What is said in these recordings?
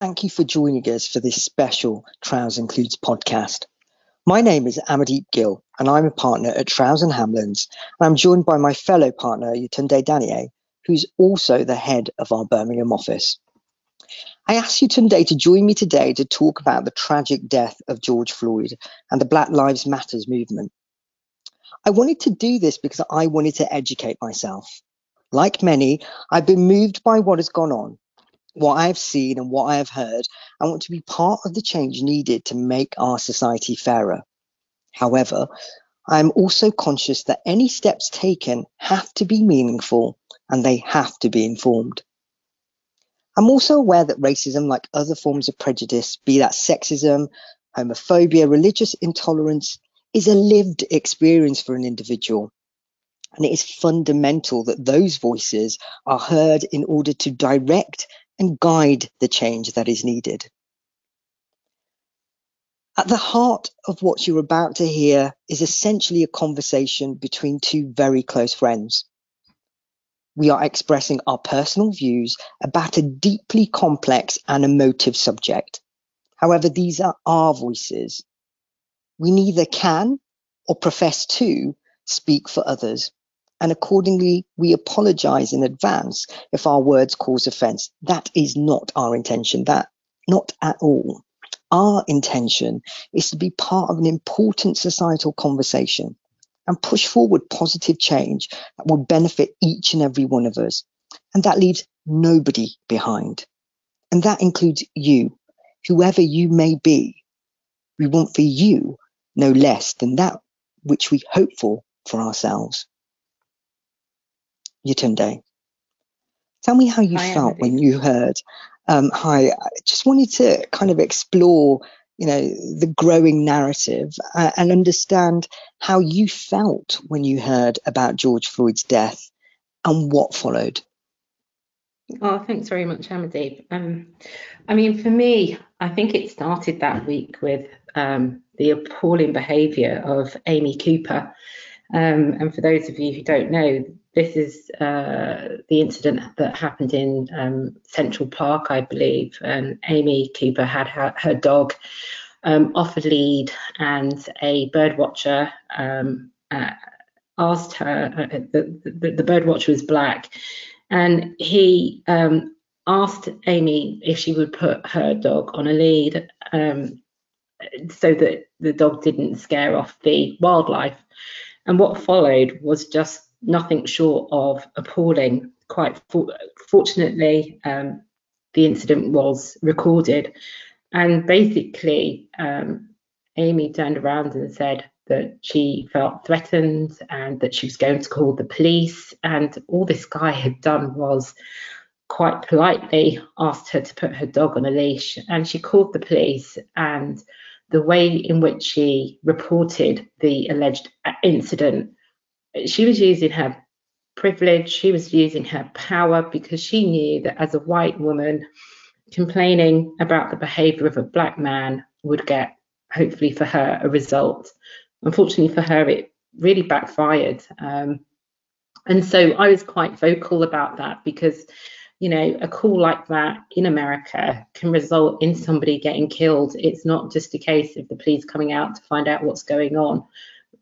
Thank you for joining us for this special Trowers Includes podcast. My name is Amandeep Gill, and I'm a partner at Trowers and Hamlins, and I'm joined by my fellow partner, Yetunde Dania, who's also the head of our Birmingham office. I asked Yetunde to join me today to talk about the tragic death of George Floyd and the Black Lives Matters movement. I wanted to do this because I wanted to educate myself. Like many, I've been moved by what has gone on what I have seen and what I have heard. I want to be part of the change needed to make our society fairer. However, I am also conscious that any steps taken have to be meaningful and they have to be informed. I'm also aware that racism, like other forms of prejudice, be that sexism, homophobia, religious intolerance, is a lived experience for an individual. And it is fundamental that those voices are heard in order to direct and guide the change that is needed. At the heart of what you're about to hear is essentially a conversation between two very close friends. We are expressing our personal views about a deeply complex and emotive subject. However, these are our voices. We neither can or profess to speak for others and accordingly we apologize in advance if our words cause offense. That is not our intention, that not at all. Our intention is to be part of an important societal conversation and push forward positive change that will benefit each and every one of us. And that leaves nobody behind. And that includes you, whoever you may be. We want for you no less than that which we hope for for ourselves. Yetunde. Tell me how you felt when you heard. Um, hi, I just wanted to kind of explore, you know, the growing narrative uh, and understand how you felt when you heard about George Floyd's death and what followed. Oh, thanks very much, Amandeep. Um, I mean, for me, I think it started that week with um, the appalling behaviour of Amy Cooper. Um, and for those of you who don't know, this is uh, the incident that happened in um, Central Park, I believe. And Amy Cooper had her, her dog um, off a lead, and a bird watcher um, uh, asked her, uh, the, the, the, bird watcher was black, and he um, asked Amy if she would put her dog on a lead um, so that the dog didn't scare off the wildlife. And what followed was just nothing short of appalling. Quite for, fortunately, um, the incident was recorded, and basically, um, Amy turned around and said that she felt threatened and that she was going to call the police. And all this guy had done was quite politely asked her to put her dog on a leash, and she called the police. And the way in which she reported the alleged incident she was using her privilege, she was using her power because she knew that as a white woman, complaining about the behavior of a black man would get, hopefully for her, a result. Unfortunately for her, it really backfired. Um, and so I was quite vocal about that because, you know, a call like that in America can result in somebody getting killed. It's not just a case of the police coming out to find out what's going on.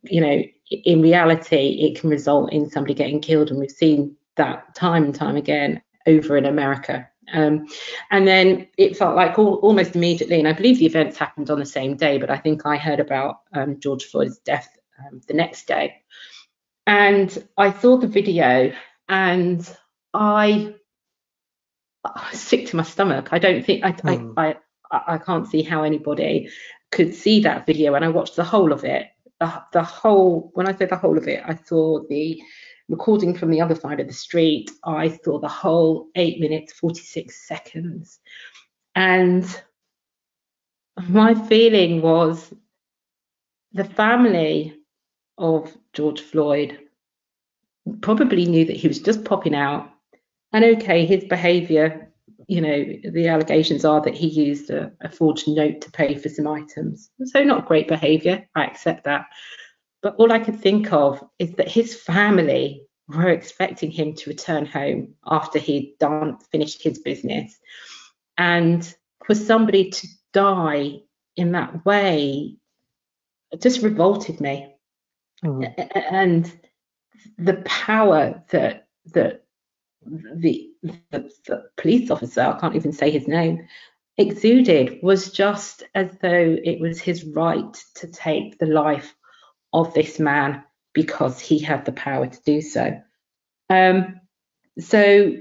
You know, in reality, it can result in somebody getting killed, and we've seen that time and time again over in America. Um, and then it felt like all, almost immediately, and I believe the events happened on the same day, but I think I heard about um, George Floyd's death um, the next day. And I saw the video, and I, I was sick to my stomach. I don't think I, mm. I, I I can't see how anybody could see that video, and I watched the whole of it the, the whole, when I say the whole of it, I saw the recording from the other side of the street. I saw the whole eight minutes, 46 seconds. And my feeling was the family of George Floyd probably knew that he was just popping out. And okay, his behavior you know, the allegations are that he used a, a forged note to pay for some items. So not great behaviour, I accept that. But all I could think of is that his family were expecting him to return home after he'd done finished his business. And for somebody to die in that way just revolted me. Mm. And the power that that the, the, the police officer, I can't even say his name, exuded was just as though it was his right to take the life of this man because he had the power to do so. Um, so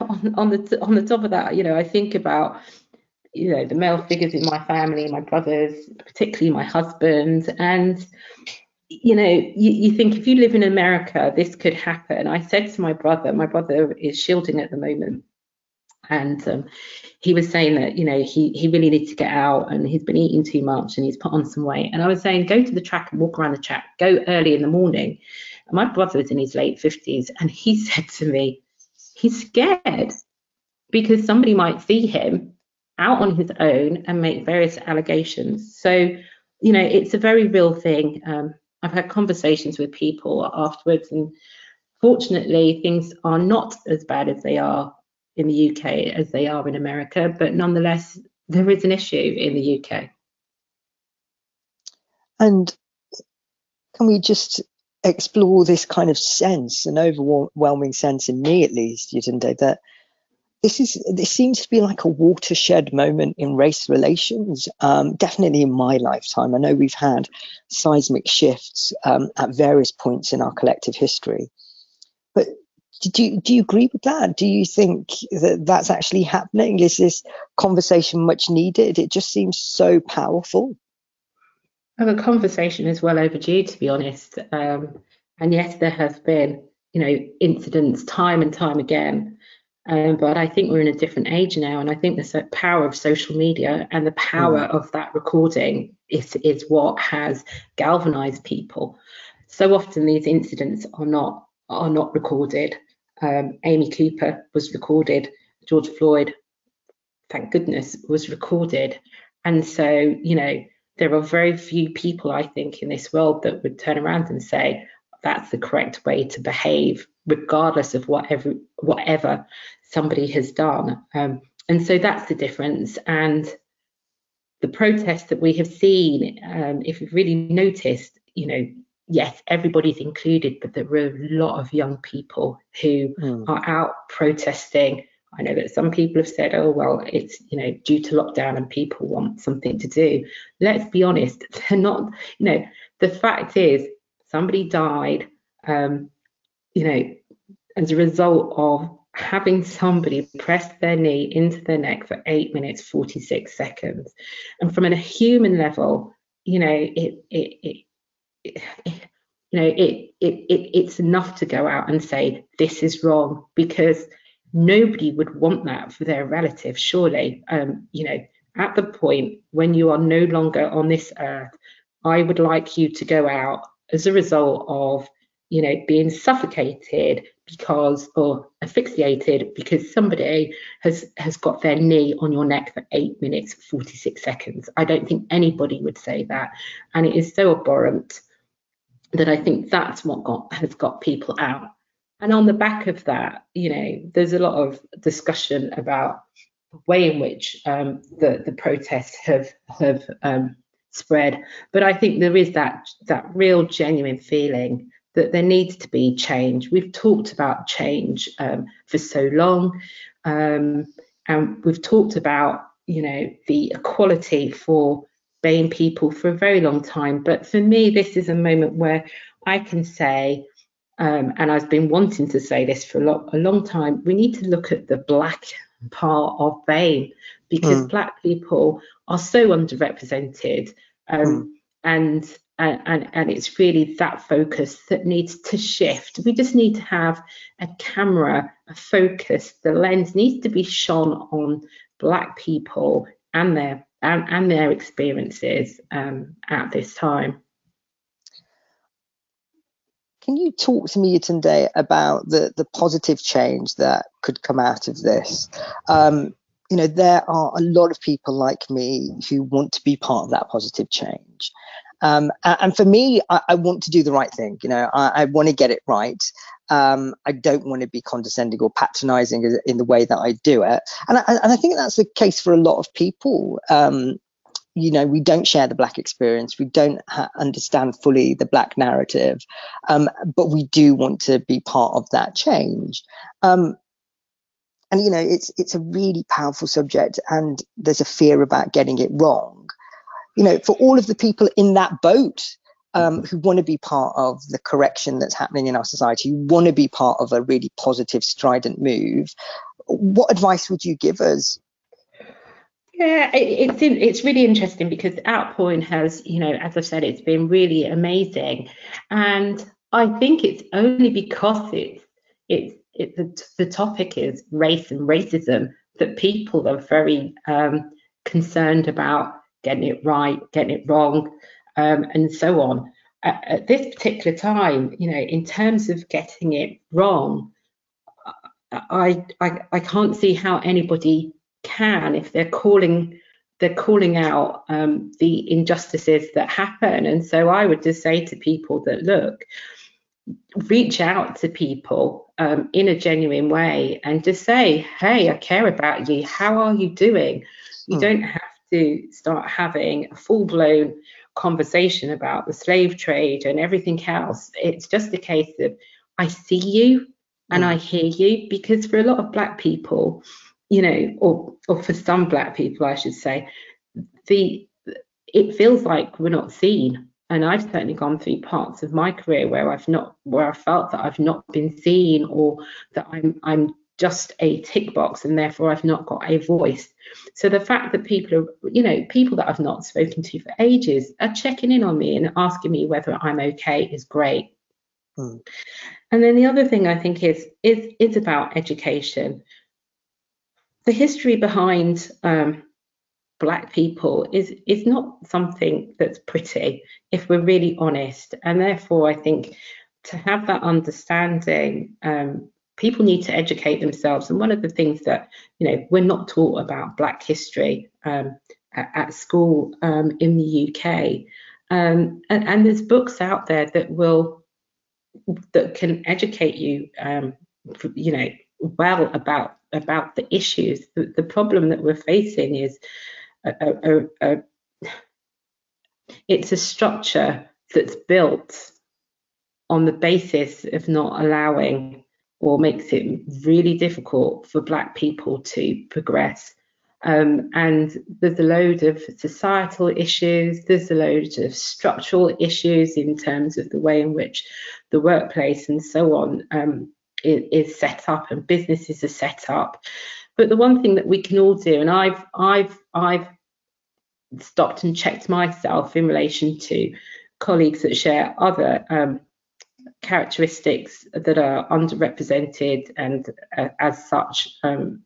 on, on the on the top of that, you know, I think about you know the male figures in my family, my brothers, particularly my husband, and you know, you, you think if you live in America, this could happen. I said to my brother, my brother is shielding at the moment, and um, he was saying that you know he he really needs to get out and he's been eating too much and he's put on some weight. And I was saying, go to the track and walk around the track, go early in the morning. And my brother was in his late 50s, and he said to me, he's scared because somebody might see him out on his own and make various allegations. So, you know, it's a very real thing. Um, I've had conversations with people afterwards, and fortunately, things are not as bad as they are in the UK as they are in America, but nonetheless, there is an issue in the UK. And can we just explore this kind of sense, an overwhelming sense in me at least, Yetunde, that this is this seems to be like a watershed moment in race relations. Um, definitely in my lifetime, I know we've had seismic shifts um, at various points in our collective history. But do you, do you agree with that? Do you think that that's actually happening? Is this conversation much needed? It just seems so powerful. Well, the conversation is well overdue, to be honest. Um, and yes, there have been, you know, incidents time and time again um, but I think we're in a different age now, and I think the power of social media and the power mm. of that recording is is what has galvanized people. So often these incidents are not are not recorded. Um, Amy Cooper was recorded. George Floyd, thank goodness, was recorded. And so you know there are very few people I think in this world that would turn around and say that's the correct way to behave regardless of whatever whatever somebody has done. Um, and so that's the difference. And the protests that we have seen, um, if you've really noticed, you know, yes, everybody's included, but there were a lot of young people who mm. are out protesting. I know that some people have said, oh, well, it's, you know, due to lockdown and people want something to do. Let's be honest, they're not, you know, the fact is somebody died, um, you know, as a result of having somebody press their knee into their neck for eight minutes 46 seconds. And from a human level you know it it, it, it you know it, it it it's enough to go out and say this is wrong because nobody would want that for their relative surely. Um you know at the point when you are no longer on this earth i would like you to go out as a result of you know being suffocated because or asphyxiated because somebody has has got their knee on your neck for eight minutes 46 seconds. I don't think anybody would say that. And it is so abhorrent that i think that's what got has got people out. And on the back of that you know there's a lot of discussion about the way in which um, the the protests have have um, spread. But i think there is that that real genuine feeling that there needs to be change. We've talked about change um, for so long, um, and we've talked about you know the equality for BAME people for a very long time. But for me, this is a moment where I can say, um, and I've been wanting to say this for a, lo- a, long time, we need to look at the black part of BAME because mm. black people are so underrepresented. Um, mm. And and, and, and it's really that focus that needs to shift. We just need to have a camera, a focus. The lens needs to be shone on Black people and their and, and their experiences um, at this time. Can you talk to me today about the, the positive change that could come out of this? Um, you know, there are a lot of people like me who want to be part of that positive change. Um, and for me, I, I, want to do the right thing. You know, I, I want to get it right. Um, I don't want to be condescending or patronizing in the way that I do it. And I, and I think that's the case for a lot of people. Um, you know, we don't share the black experience. We don't understand fully the black narrative, um, but we do want to be part of that change. Um, and you know, it's it's a really powerful subject, and there's a fear about getting it wrong. You know, for all of the people in that boat um, who want to be part of the correction that's happening in our society, who want to be part of a really positive, strident move, what advice would you give us? Yeah, it's it's really interesting because Outpouring has, you know, as I said, it's been really amazing, and I think it's only because it's it's it, the, the topic is race and racism that people are very um, concerned about getting it right, getting it wrong, um, and so on. At, at, this particular time, you know, in terms of getting it wrong, I, I, I can't see how anybody can if they're calling they're calling out um, the injustices that happen. And so I would just say to people that look, reach out to people um, in a genuine way and just say, hey, I care about you. How are you doing? You mm. don't have to start having a full blown conversation about the slave trade and everything else. It's just a case of I see you and mm. I hear you because for a lot of black people, you know, or or for some black people, I should say, the it feels like we're not seen. And I've certainly gone through parts of my career where I've not where I felt that I've not been seen or that I'm I'm just a tick box and therefore I've not got a voice. So the fact that people are, you know, people that I've not spoken to for ages are checking in on me and asking me whether I'm okay is great. Mm. And then the other thing I think is is is about education. The history behind um, black people is is not something that's pretty if we're really honest, and therefore I think to have that understanding um, people need to educate themselves. And one of the things that, you know, we're not taught about Black history um, at, at, school um, in the UK. Um, and, and, there's books out there that will, that can educate you, um, you know, well about about the issues. The, the problem that we're facing is a, a, a, it's a structure that's built on the basis of not allowing or makes it really difficult for Black people to progress. Um, and there's a load of societal issues, there's a load of structural issues in terms of the way in which the workplace and so on um, is, is, set up and businesses are set up. But the one thing that we can all do, and I've I've I've stopped and checked myself in relation to colleagues that share other um, characteristics that are underrepresented and uh, as such um,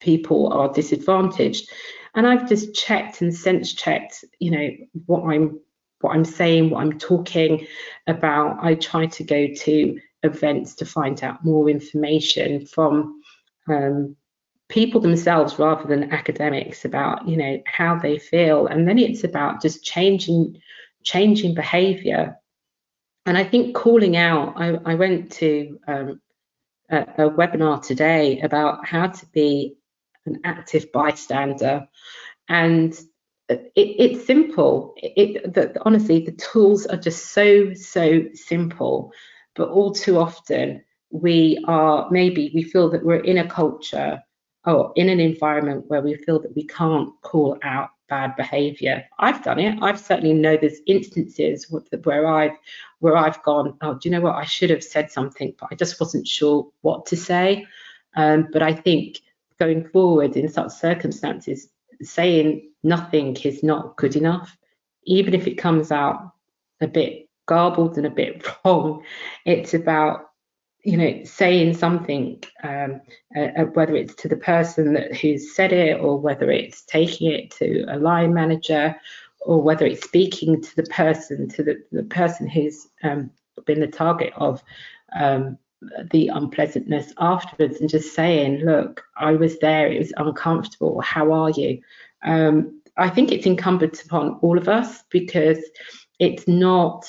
people are disadvantaged. And i've just checked and sense checked you know what i'm what i'm saying what i'm talking about. I try to go to events to find out more information from um, people themselves rather than academics about you know how they feel. And then it's about just changing changing behavior and I think calling out, I, I went to um, a, a, webinar today about how to be an active bystander, and it, it's simple. It, the, honestly, the tools are just so so simple, but all too often we are maybe we feel that we're in a culture or in an environment where we feel that we can't call out bad behavior. I've done it. I've certainly know there's instances where I've where I've gone, oh, do you know what? I should have said something, but I just wasn't sure what to say. Um, but I think going forward in such circumstances, saying nothing is not good enough, even if it comes out a bit garbled and a bit wrong. It's about you know, saying something, um, uh, uh, whether it's to the person that who's said it, or whether it's taking it to a line manager, or whether it's speaking to the person, to the, the person who's um, been the target of um, the unpleasantness afterwards, and just saying, "Look, I was there. It was uncomfortable. How are you?" Um, I think it's incumbent upon all of us because it's not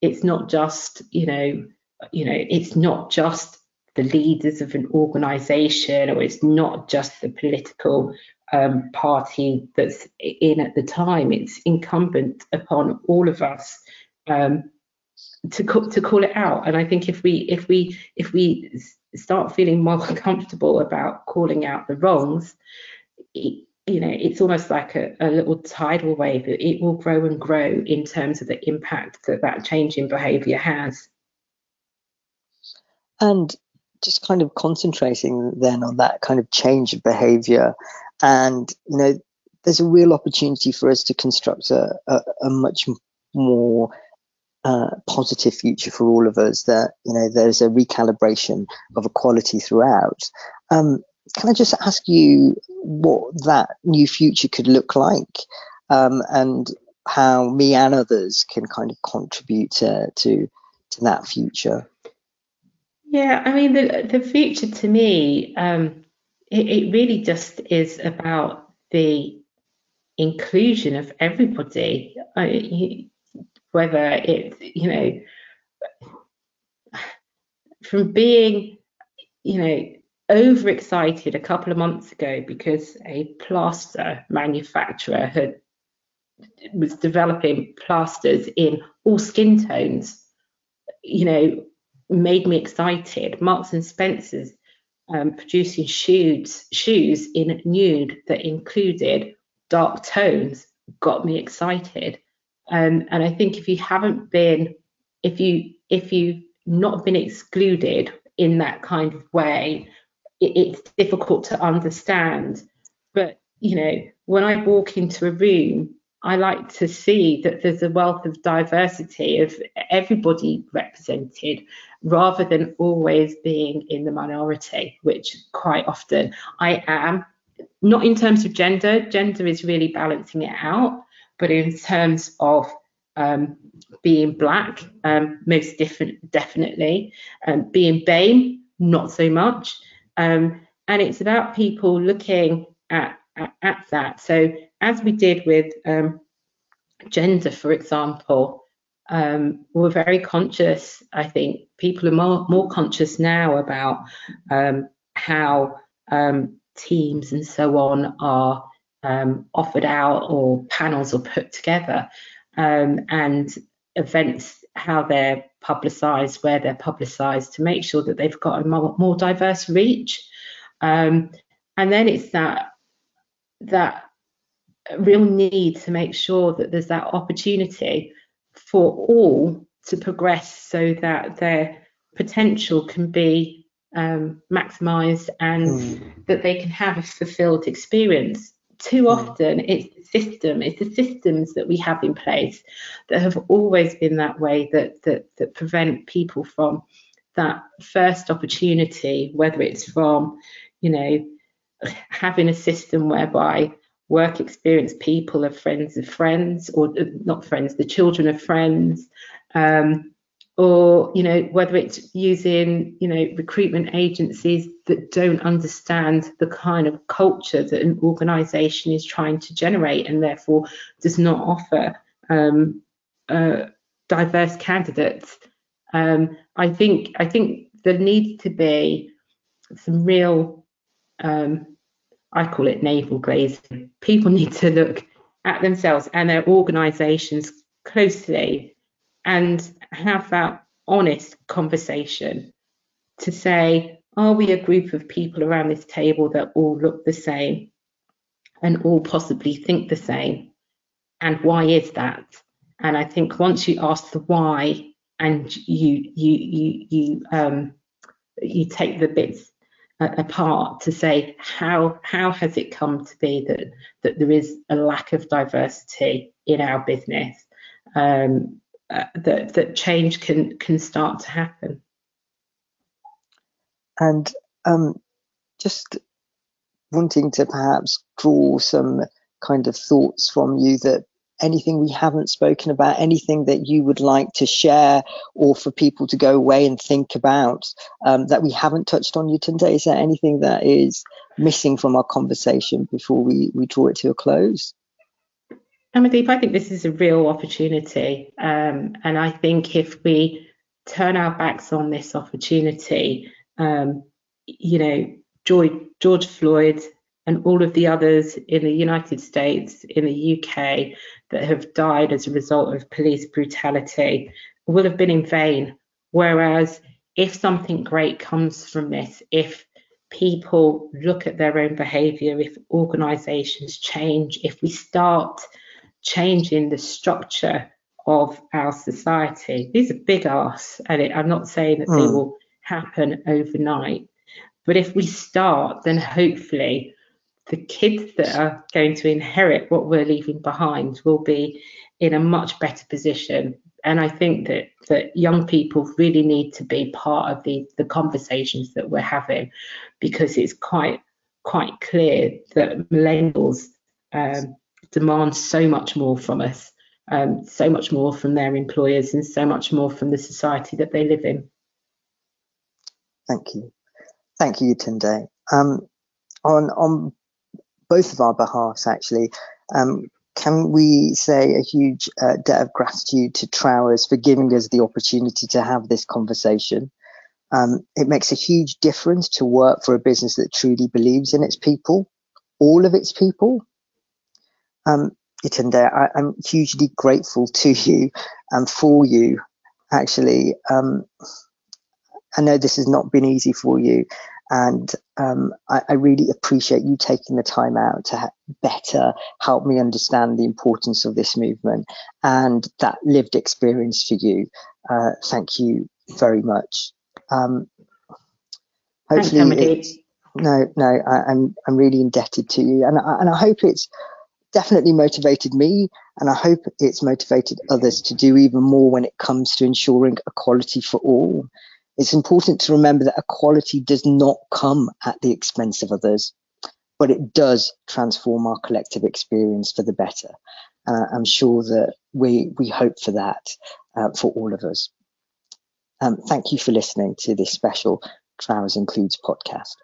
it's not just you know you know it's not just the leaders of an organization or it's not just the political um, party that's in at the time it's incumbent upon all of us um, to to call it out and i think if we if we if we start feeling more comfortable about calling out the wrongs it, you know, it's almost like a, a, little tidal wave. It will grow and grow in terms of the impact that that change in behaviour has. And just kind of concentrating then on that kind of change of behaviour, and you know, there's a real opportunity for us to construct a, a, a much more uh, positive future for all of us. That you know, there's a recalibration of equality throughout. Um, can I just ask you what that new future could look like um, and how me and others can kind of contribute to, to, to that future? Yeah, I mean, the, the future to me, um, it, it really just is about the inclusion of everybody, I, whether it's, you know, from being, you know, overexcited a couple of months ago because a plaster manufacturer had was developing plasters in all skin tones you know made me excited marks and spencers um, producing shoes shoes in nude that included dark tones got me excited um, and i think if you haven't been if you if you've not been excluded in that kind of way it, it's difficult to understand. But, you know, when I walk into a room, I like to see that there's a wealth of diversity of everybody represented rather than always being in the minority, which quite often I am. Not in terms of gender, gender is really balancing it out, but in terms of um, being black, um, most different, definitely, um, being BAME, not so much. Um, and it's about people looking at, at, at, that. So as we did with um, gender, for example, um, we're very conscious. I think people are more, more conscious now about um, how um, teams and so on are um, offered out or panels are put together and events how they're publicised, where they're publicised, to make sure that they've got a more, more diverse reach. Um, and then it's that that real need to make sure that there's that opportunity for all to progress so that their potential can be um, maximised and mm. that they can have a fulfilled experience too hmm. often it's the system, it's the systems that we have in place that have always been that way that that that prevent people from that first opportunity, whether it's from, you know, having a system whereby work experience people are friends of friends or uh, not friends, the children of friends, um, or you know whether it's using you know recruitment agencies that don't understand the kind of culture that an organization is trying to generate and therefore does not offer um, uh, diverse candidates. Um, i think i think there needs to be some real um, i call it navel glazing people need to look at themselves and their organizations closely and have that honest conversation to say, are we a group of people around this table that all look the same and all possibly think the same? And why is that? And I think once you ask the why and you you you you um, you take the bits apart to say how how has it come to be that that there is a lack of diversity in our business um, uh, that that change can can start to happen. And um, just wanting to perhaps draw some kind of thoughts from you that anything we haven't spoken about, anything that you would like to share or for people to go away and think about um, that we haven't touched on Yetunde? Is there anything that is missing from our conversation before we, we draw it to a close? Amandeep, I think this is a real opportunity. Um, and I think if we turn our backs on this opportunity, um, you know, George, George Floyd and all of the others in the United States, in the UK, that have died as a result of police brutality will have been in vain. Whereas if something great comes from this, if people look at their own behaviour, if organisations change, if we start changing the structure of our society, these are big asks, and it, I'm not saying that mm. they hmm. will happen overnight, but if we start, then hopefully the kids that are going to inherit what we're leaving behind will be in a much better position. And I think that that young people really need to be part of the the conversations that we're having, because it's quite quite clear that millennials um, demand so much more from us, um, so much more from their employers, and so much more from the society that they live in. Thank you. Thank you, Tunde. Um, on on both of our behalves, actually, um, can we say a huge uh, debt of gratitude to Trowers for giving us the opportunity to have this conversation? Um, it makes a huge difference to work for a business that truly believes in its people, all of its people. Um, Tunde, I, am hugely grateful to you and for you. Actually, um, I know this has not been easy for you, and um, I, I, really appreciate you taking the time out to ha- better help me understand the importance of this movement and that lived experience for you. Uh, thank you very much. Um, hopefully, no, no, I, I'm, I'm really indebted to you, and I, and I hope it's definitely motivated me, and I hope it's motivated others to do even more when it comes to ensuring equality for all. It's important to remember that equality does not come at the expense of others, but it does transform our collective experience for the better. Uh, I'm sure that we we hope for that uh, for all of us. Um, thank you for listening to this special Trowers Includes podcast.